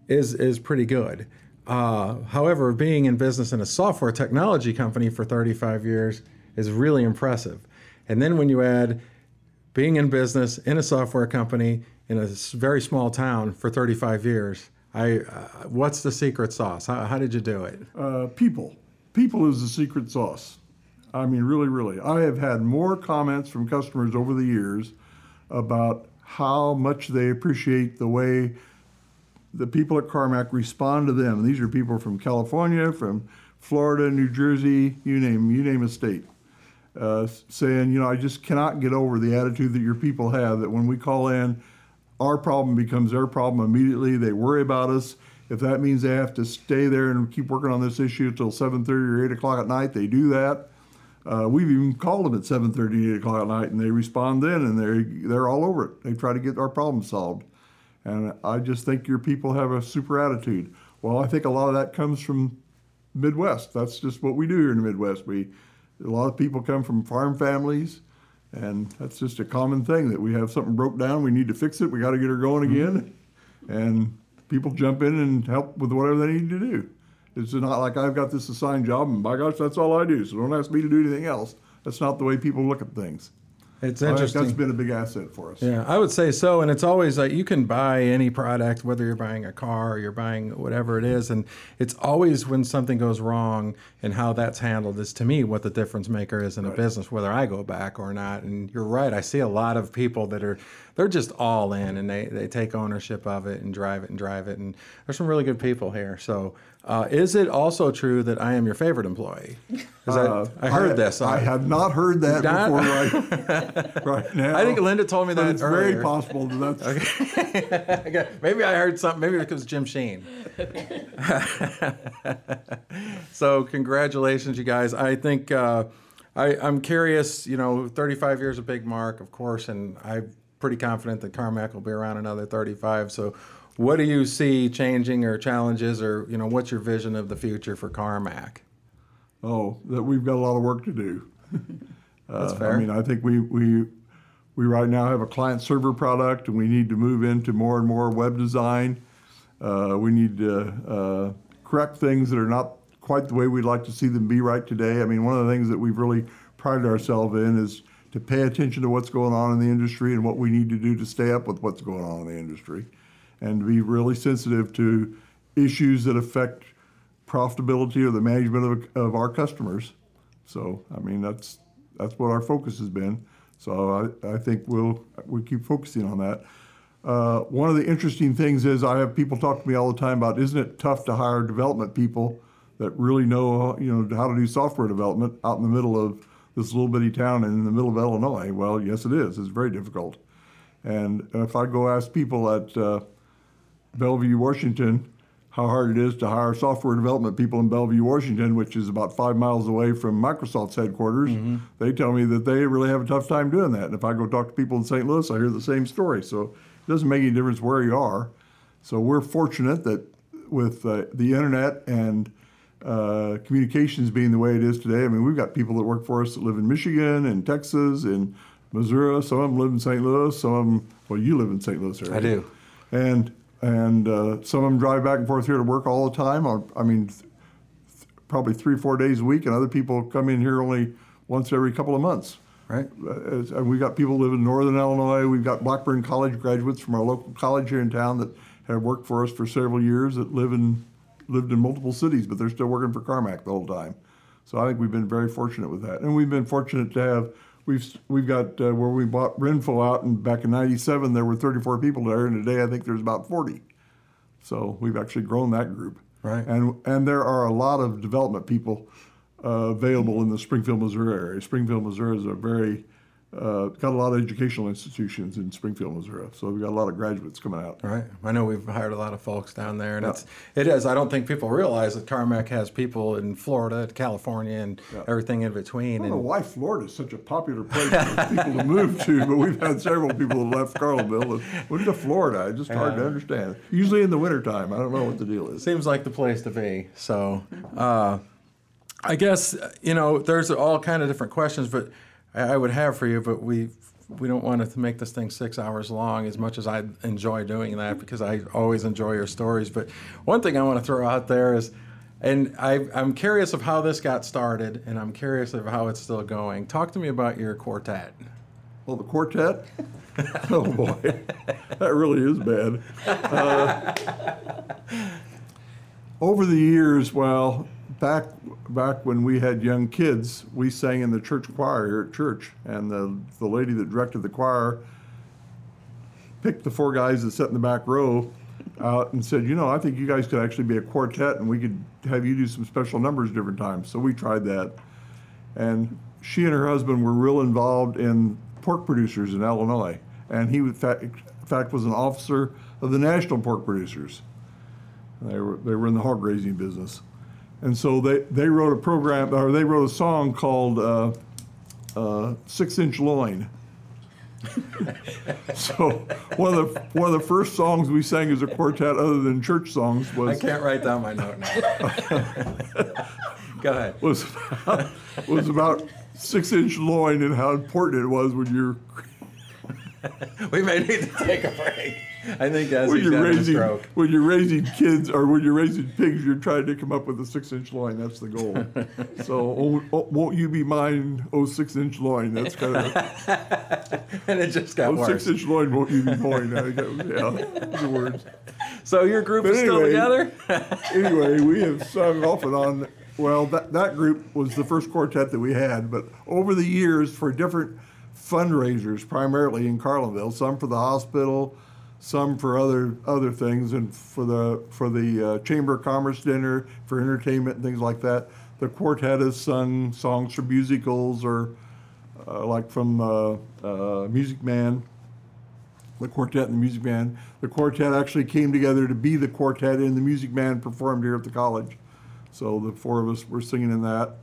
is is pretty good. Uh, however, being in business in a software technology company for 35 years is really impressive. And then when you add being in business in a software company in a very small town for 35 years, I uh, what's the secret sauce? How, how did you do it? Uh, people. People is the secret sauce. I mean, really, really. I have had more comments from customers over the years about how much they appreciate the way the people at Karmak respond to them. These are people from California, from Florida, New Jersey, you name you name a state, uh, saying, you know, I just cannot get over the attitude that your people have. That when we call in, our problem becomes their problem immediately. They worry about us. If that means they have to stay there and keep working on this issue until 7:30 or 8 o'clock at night, they do that. Uh, we've even called them at 7:30, 8 o'clock at night, and they respond then, and they're they're all over it. They try to get our problem solved. And I just think your people have a super attitude. Well, I think a lot of that comes from Midwest. That's just what we do here in the Midwest. We a lot of people come from farm families, and that's just a common thing that we have something broke down, we need to fix it, we got to get her going mm-hmm. again, and people jump in and help with whatever they need to do. It's not like I've got this assigned job and by gosh, that's all I do. So don't ask me to do anything else. That's not the way people look at things. It's interesting. that's been a big asset for us. Yeah, I would say so. And it's always like you can buy any product, whether you're buying a car or you're buying whatever it is. And it's always when something goes wrong and how that's handled is to me what the difference maker is in a business, whether I go back or not. And you're right. I see a lot of people that are, they're just all in and they, they take ownership of it and drive it and drive it. And there's some really good people here. So uh, is it also true that I am your favorite employee? Uh, I, I heard this. I have not heard that before right, right now. I think Linda told me that it's earlier. very possible that that's Okay, maybe I heard something. Maybe it was Jim Schien. so congratulations, you guys. I think uh, I, I'm curious. You know, 35 years a big mark, of course, and I'm pretty confident that Karmak will be around another 35. So, what do you see changing or challenges, or you know, what's your vision of the future for Karmak? Oh, that we've got a lot of work to do. That's Uh, fair. I mean, I think we, we, we right now have a client server product and we need to move into more and more web design. Uh, we need to uh, correct things that are not quite the way we'd like to see them be right today. I mean, one of the things that we've really prided ourselves in is to pay attention to what's going on in the industry and what we need to do to stay up with what's going on in the industry and be really sensitive to issues that affect profitability or the management of, of our customers. So, I mean, that's that's what our focus has been. So I, I think we'll we keep focusing on that. Uh, one of the interesting things is I have people talk to me all the time about isn't it tough to hire development people that really know you know how to do software development out in the middle of this little bitty town in the middle of Illinois? Well, yes, it is. It's very difficult. And if I go ask people at uh, Bellevue, Washington, how hard it is to hire software development people in Bellevue, Washington, which is about five miles away from Microsoft's headquarters, they tell me that they really have a tough time doing that. And if I go talk to people in St. Louis, I hear the same story. So it doesn't make any difference where you are. So we're fortunate that with uh, the internet and uh, communications being the way it is today, I mean, we've got people that work for us that live in Michigan and Texas and Missouri. Some of them live in St. Louis. Some of them, well, you live in St. Louis area. I do. And and uh, some of them drive back and forth here to work all the time. I, I mean, th- probably three, four days a week, and other people come in here only once every couple of months. Right. Uh, as- and we've got people live in northern Illinois. We've got Blackburn College graduates from our local college here in town that have worked for us for several years that live in lived in multiple cities, but they're still working for Karmak the whole time. So I think we've been very fortunate with that, and we've been fortunate to have we've we've got uh, where we bought Renfo out, and back in '97 there were 34 people there, and today I think there's about 40. So we've actually grown that group. Right. And and there are a lot of development people uh, available in the Springfield, Missouri area. Springfield, Missouri is a very uh, got a lot of educational institutions in Springfield, Missouri. So we've got a lot of graduates coming out. Right. I know we've hired a lot of folks down there, and Yeah. it's it is. I don't think people realize that Karmak has people in Florida, California, and everything in between. I don't know why Florida is such a popular place for people to move to, but we've had several people that left Carlinville and went to Florida. It's just hard to understand. Usually in the wintertime. I don't know what the deal is. seems like the place to be. So, uh, I guess you know there's all kind of different questions, but I I would have for you, but we we don't want to make this thing six hours long as much as I enjoy doing that because I always enjoy your stories. But one thing I want to throw out there is. And I, I'm curious of how this got started, and I'm curious of how it's still going. Talk to me about your quartet. Well, the quartet? oh boy, that really is bad. Uh, over the years, well, back back when we had young kids, we sang in the church choir here at church, and the the lady that directed the choir picked the four guys that sat in the back row out and said, you know, I think you guys could actually be a quartet, and we could have you do some special numbers different times. So we tried that and she and her husband were real involved in pork producers in Illinois, and he in fact, in fact was an officer of the national pork producers. They were they were in the hog raising business, and so they, they wrote a program or they wrote a song called uh, uh, Six Inch Loin. so one of the one of the first songs we sang as a quartet, other than church songs, was I can't write down my note now. Go ahead. was about, was about six inch loin and how important it was when you're We may need to take a break. I think that's when you're raising stroke. when you're raising kids or when you're raising pigs, you're trying to come up with a six inch loin. That's the goal. so oh, oh, won't you be mine? Oh, six inch loin. That's kind of and it just got oh, worse. six inch loin. Won't you be mine? I yeah, the words. So your group But is still together? anyway, we have sung off and on. Well, that, that group was the first quartet that we had, but over the years, for different fundraisers, primarily in Carlinville, some for the hospital, some for other other things, and for the for the uh, Chamber of Commerce dinner, for entertainment and things like that. The quartet has sung songs for musicals or uh, like from uh, uh, Music Man the quartet and the music band. The quartet actually came together to be the quartet, and the music band performed here at the college. So the four of us were singing in that,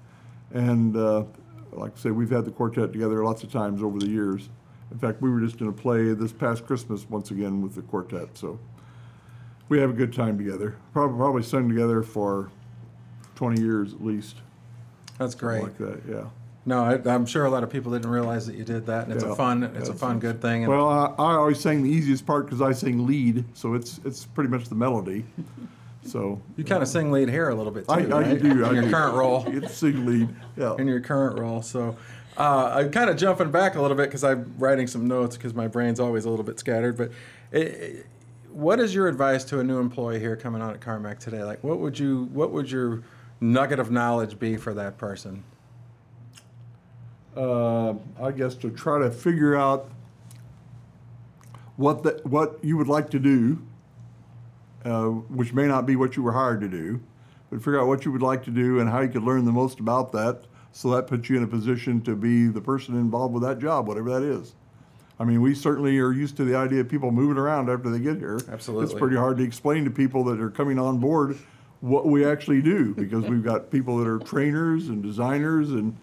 and uh, like I say, we've had the quartet together lots of times over the years. In fact, we were just in a play this past Christmas once again with the quartet. So we have a good time together. Probably, probably sung together for 20 years at least. That's great. Like that, yeah. No, I, I'm sure a lot of people didn't realize that you did that, and it's a fun, it's a Yeah, fun, good thing. Well, I, I always sang the easiest part because I sing lead, so it's it's pretty much the melody. So you kind of sing lead here a little bit too, I, I right? do. I In your do. current role. I to sing lead. Yeah. in your current role. So uh, I'm kind of jumping back a little bit because I'm writing some notes because my brain's always a little bit scattered. But it, it- what is your advice to a new employee here coming on at Karmak today? Like, what would you, what would your nugget of knowledge be for that person? uh, I guess to try to figure out what the, what you would like to do, uh, which may not be what you were hired to do, but figure out what you would like to do and how you could learn the most about that, so that puts you in a position to be the person involved with that job, whatever that is. I mean, we certainly are used to the idea of people moving around after they get here. Absolutely. It's pretty hard to explain to people that are coming on board what we actually do because we've got people that are trainers and designers and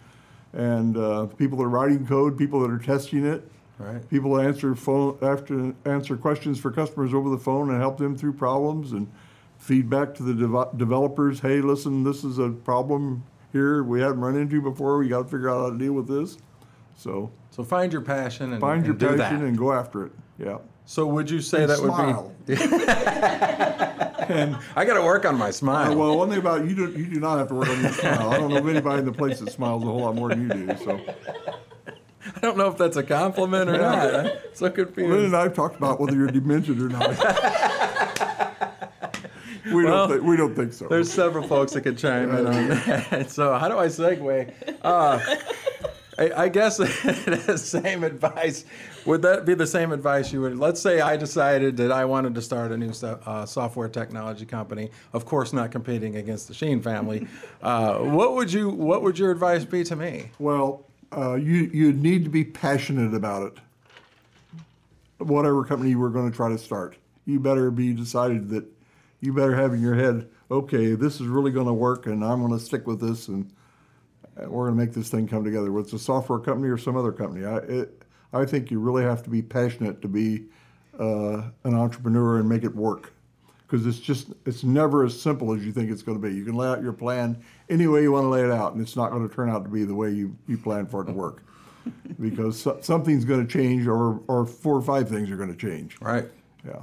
and uh, people that are writing code, people that are testing it, Right. people answer phone after answer questions for customers over the phone and help them through problems and feedback to the dev- developers. Hey, listen, this is a problem here we hadn't run into before. We got to figure out how to deal with this. So So find your passion and, find your and passion and go after it. Yeah. so would you say And that smile. would be? and I got to work on my smile. well, one thing about you, do, you do not have to work on your smile. I don't know of anybody in the place that smiles a whole lot more than you do. So, I don't know if that's a compliment or not. I'm so Lynn confused. and I have talked about whether you're demented or not. we Well, don't. Think, we don't think so. There's several folks that could chime in on that. So how do I segue? Uh, I, I guess the same advice. Would that be the same advice you would? Let's say I decided that I wanted to start a new uh, software technology company. Of course, not competing against the Schien family. Uh, what would you? What would your advice be to me? Well, uh, you you need to be passionate about it. Whatever company you were going to try to start, you better be decided that you better have in your head, okay, this is really going to work, and I'm going to stick with this, and uh, we're going to make this thing come together. Whether it's a software company or some other company, I it, I think you really have to be passionate to be uh, an entrepreneur and make it work. Because it's just it's never as simple as you think it's going to be. You can lay out your plan any way you want to lay it out, and it's not going to turn out to be the way you, you plan for it to work. because so, something's going to change, or or four or five things are going to change. Right. Yeah,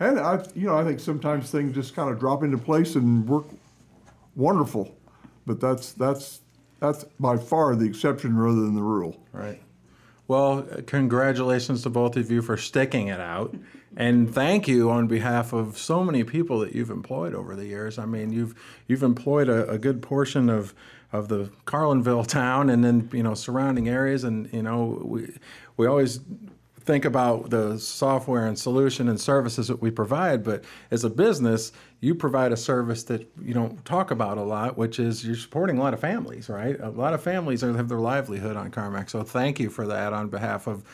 and I, you know, I think sometimes things just kind of drop into place and work wonderful, but that's that's that's by far the exception rather than the rule. Right. Well, congratulations to both of you for sticking it out. And thank you on behalf of so many people that you've employed over the years. I mean, you've you've employed a, a good portion of of the Carlinville town and then, you know, surrounding areas and you know, we we always think about the software and solution and services that we provide, but as a business, you provide a service that you don't talk about a lot, which is you're supporting a lot of families, right? A lot of families have their livelihood on Karmak. So thank you for that on behalf of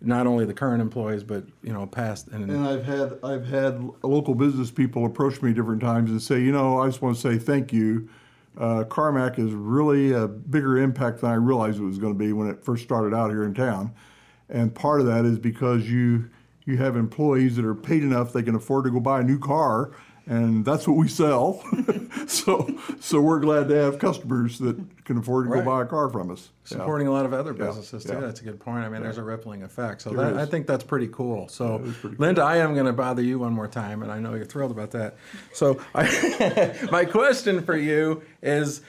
not only the current employees, but you know, past and, And I've had I've had local business people approach me different times and say, you know, I just want to say thank you. Uh, Karmak is really a bigger impact than I realized it was going to be when it first started out here in town, and part of that is because you you have employees that are paid enough they can afford to go buy a new car, and that's what we sell. so so we're glad to have customers that can afford to Right. go buy a car from us. Yeah. supporting a lot of other businesses too. yeah. That's a good point. I mean, there's a rippling effect. So that, I think that's pretty cool. So, it is pretty Linda, I am going to bother you one more time, and I know you're thrilled about that. So, I, my question for you is,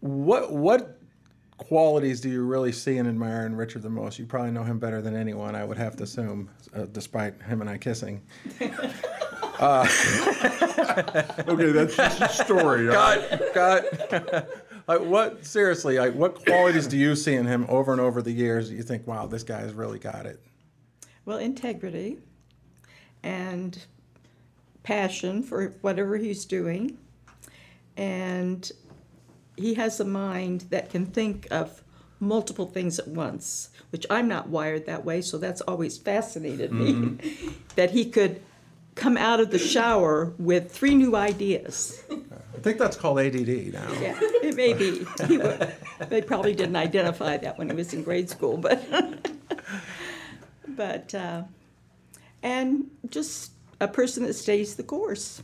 what what qualities do you really see and admire in Richard the most? You probably know him better than anyone, I would have to assume, uh, despite him and I kissing. Uh, okay, that's just a story. all right? Cut, cut. like what? Seriously, like what qualities do you see in him over and over the years that you think, wow, this guy's really got it? Well, integrity and passion for whatever he's doing. And he has a mind that can think of multiple things at once, which I'm not wired that way, so that's always fascinated me. Mm-hmm. that he could come out of the shower with three new ideas. I think that's called ADD now. Yeah, it may be. Would, they probably didn't identify that when he was in grade school, but but uh, and just a person that stays the course.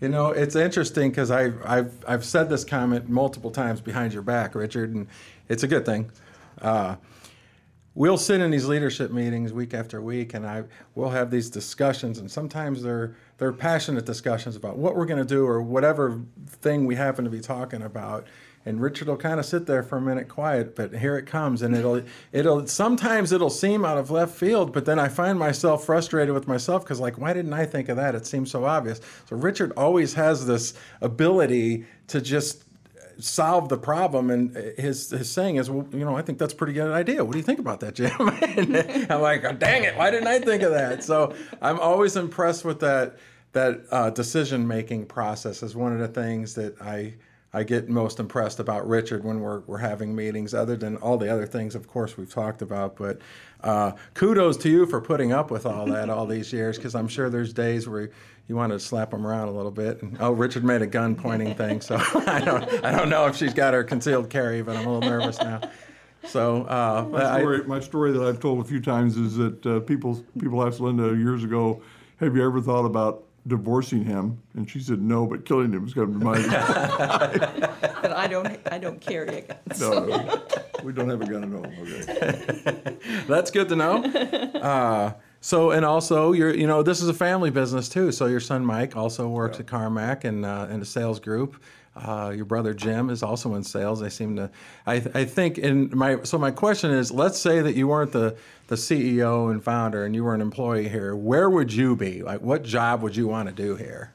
You know, it's interesting because I've, I've, I've said this comment multiple times behind your back, Richard, and it's a good thing. Uh, we'll sit in these leadership meetings week after week, and I we'll have these discussions, and sometimes they're they're passionate discussions about what we're going to do or whatever thing we happen to be talking about. And Richard will kind of sit there for a minute quiet, but here it comes, and it'll it'll sometimes it'll seem out of left field, but then I find myself frustrated with myself because like why didn't I think of that? It seems so obvious. So Richard always has this ability to just solve the problem. And his his saying is, well, you know, I think that's a pretty good idea. What do you think about that, Jim? I'm like, oh, dang it, why didn't I think of that? So I'm always impressed with that that uh, decision making process. Is one of the things that I. I get most impressed about Richard when we're, we're having meetings, other than all the other things, of course, we've talked about. But uh, kudos to you for putting up with all that all these years, because I'm sure there's days where you wanted to slap him around a little bit. And, oh, Richard made a gun pointing thing, so I don't I don't know if she's got her concealed carry, but I'm a little nervous now. So uh, my, story, I, my story that I've told a few times is that uh, people people asked Linda years ago, "Have you ever thought about divorcing him?" And she said, "No, but killing him is going to be mine." but I don't I don't carry a gun. So. No, we don't have a gun at all. Okay. That's good to know. Uh, so and also you're you know this is a family business too. So your son Mike also works yeah. at Karmak and uh, in a sales group. Uh, your brother Jim is also in sales. They seem to. I, I think in my so my question is, let's say that you weren't the the CEO and founder and you were an employee here. Where would you be? Like, what job would you want to do here?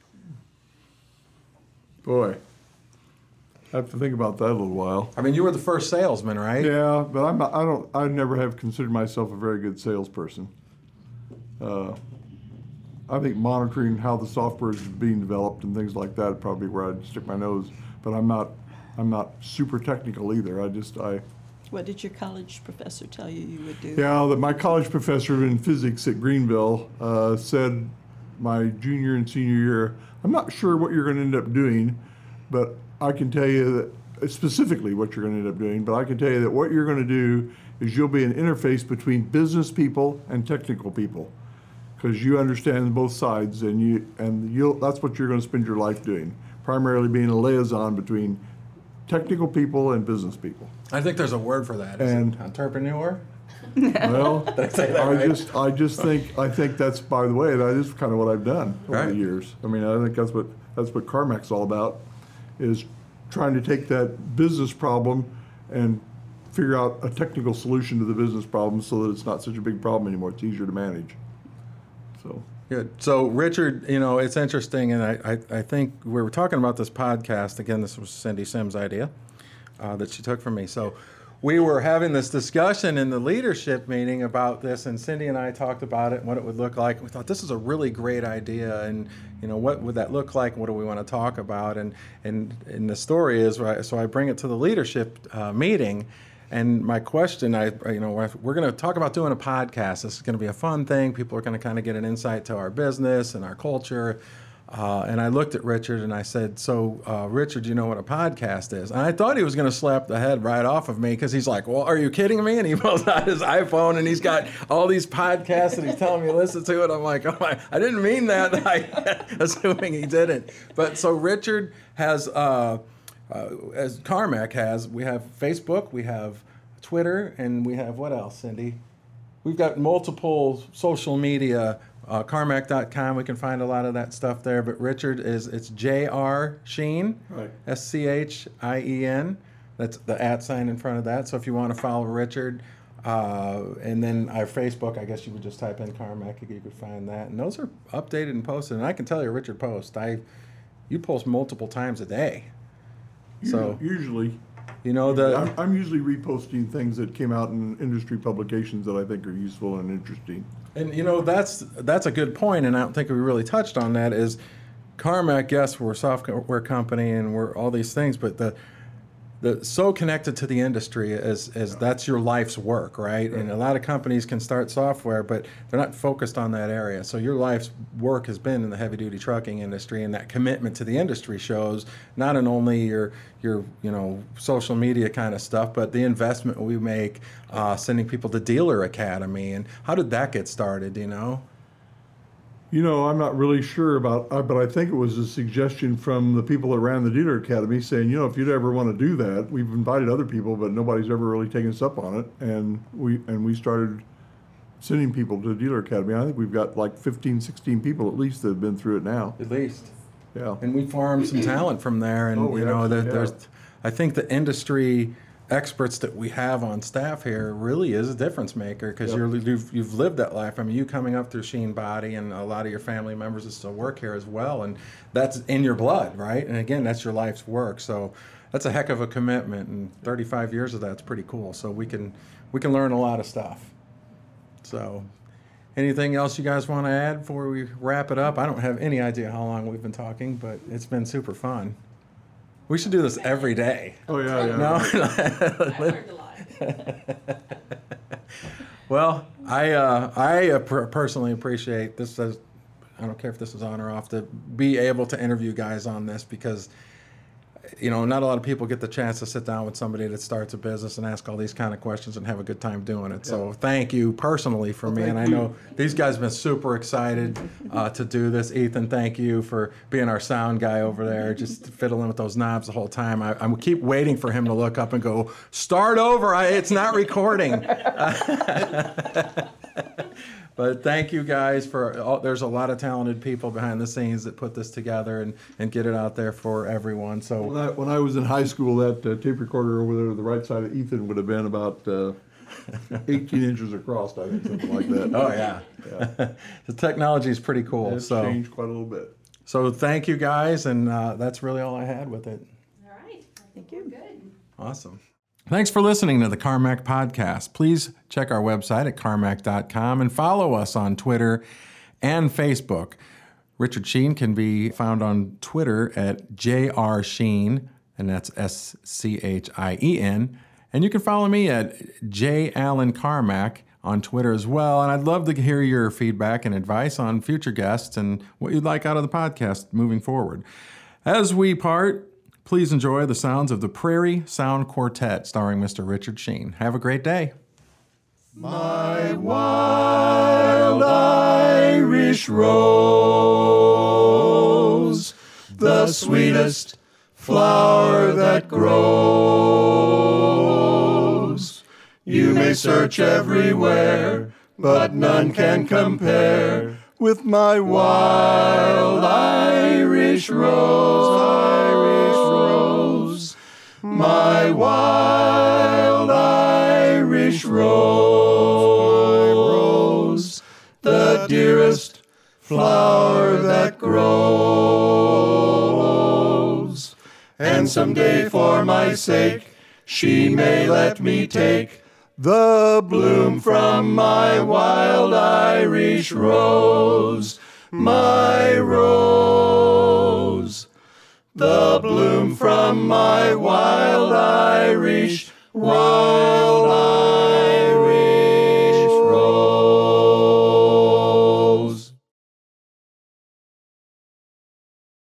Boy, I have to think about that a little while. I mean, you were the first salesman, right? Yeah, but I'm. I don't. I never have considered myself a very good salesperson. Uh, I think monitoring how the software is being developed and things like that probably where I'd stick my nose. But I'm not, I'm not super technical either. I just I. What did your college professor tell you you would do? Yeah, that my college professor in physics at Greenville uh, said my junior and senior year. I'm not sure what you're going to end up doing, but I can tell you that specifically what you're going to end up doing. But I can tell you that what you're going to do is you'll be an interface between business people and technical people because you understand both sides and you and you that's what you're going to spend your life doing primarily being a liaison between technical people and business people. I think there's a word for that. And entrepreneur? Well I, I right? just i just think i think that's by the way that is kind of what i've done over right. the years. I mean i think that's what that's what karmak's all about is trying to take that business problem and figure out a technical solution to the business problem so that it's not such a big problem anymore. It's easier to manage so good. So Richard, you know, it's interesting, and I, I, I think we were talking about this podcast again. This was Cindy Sims' idea uh, that she took from me. So we were having this discussion in the leadership meeting about this, and Cindy and I talked about it and what it would look like. We thought this is a really great idea, and you know, what would that look like? What do we want to talk about? And and and the story is right. So I bring it to the leadership uh, meeting and my question, I you know, we're going to talk about doing a podcast. This is going to be a fun thing. People are going to kind of get an insight to our business and our culture. Uh, and I looked at Richard and I said, "So, uh, Richard, you know what a podcast is?" And I thought he was going to slap the head right off of me because he's like, "Well, are you kidding me?" And he pulls out his iPhone and he's got all these podcasts and he's telling me to listen to it. I'm like, "Oh my, I didn't mean that." I, assuming he didn't. But so Richard has. Uh, uh, as Karmak has, we have Facebook, we have Twitter, and we have what else, Cindy? We've got multiple social media. Uh, Karmak.com, we can find a lot of that stuff there. But Richard is it's J.R. Schien. S C H I E N. That's the at sign in front of that. So if you want to follow Richard, uh, and then our Facebook, I guess you would just type in Karmak, you could find that. And those are updated and posted. And I can tell you, Richard post. I, you post multiple times a day. So usually, you know the I'm, I'm usually reposting things that came out in industry publications that I think are useful and interesting. And you know that's that's a good point, and I don't think we really touched on that. Is Karmak? Yes, we're a software company and we're all these things, but the the so connected to the industry as as that's your life's work, right? And a lot of companies can start software, but they're not focused on that area. So your life's work has been in the heavy duty trucking industry, and that commitment to the industry shows not in only your your you know social media kind of stuff, but the investment we make uh, sending people to Dealer Academy, and how did that get started? You know. You know, I'm not really sure about, uh, but I think it was a suggestion from the people that ran the dealer academy saying, you know, if you'd ever want to do that, we've invited other people, but nobody's ever really taken us up on it. And we and we started sending people to the dealer academy. I think we've got like 15, 16 people at least that have been through it now. At least. Yeah. And we farmed some talent from there, and Oh, you know that absolutely there's. I think the industry experts that we have on staff here really is a difference maker because Yep. you're you've, you've lived that life. I mean, you coming up through Schien Body, and a lot of your family members that still work here as well, and that's in your blood, right? And again, that's your life's work. So that's a heck of a commitment, and 35 years of that's pretty cool. So we can we can learn a lot of stuff. So. Anything else you guys want to add before we wrap it up? I don't have any idea how long we've been talking, but it's been super fun. We should do this every day. Oh, yeah, yeah. No? I've learned a lot. well, I uh, I uh, personally appreciate this. As, I don't care if this is on or off to be able to interview guys on this because you know not a lot of people get the chance to sit down with somebody that starts a business and ask all these kind of questions and have a good time doing it. So thank you personally for me, and I know these guys have been super excited uh, to do this. Ethan, thank you for being our sound guy over there, just fiddling with those knobs the whole time. I, I keep waiting for him to look up and go, "Start over! I, it's not recording." But thank you guys for. All, there's a lot of talented people behind the scenes that put this together and, and get it out there for everyone. So When I, when I was in high school, that uh, tape recorder over there to the right side of Ethan would have been about uh, 18 inches across, I think, something like that. Oh yeah, the technology is pretty cool. It's so changed quite a little bit. so thank you guys, and uh, that's really all I had with it. All right. Thank We're you. good. Awesome. Thanks for listening to the Karmak Podcast. Please check our website at karmak.com and follow us on Twitter and Facebook. Richard Schien can be found on Twitter at JR Schien, and that's S C H I E N. And you can follow me at J Allen Karmak on Twitter as well. And I'd love to hear your feedback and advice on future guests and what you'd like out of the podcast moving forward. As we part, please enjoy the sounds of the Prairie Sound Quartet starring Mr. Richard Schien. Have a great day. My wild Irish rose, the sweetest flower that grows. You may search everywhere, but none can compare with my wild Irish rose, my wild Irish rose, the dearest flower that grows. And someday for my sake, she may let me take the bloom from my wild Irish rose, my rose. The bloom from my wild Irish, wild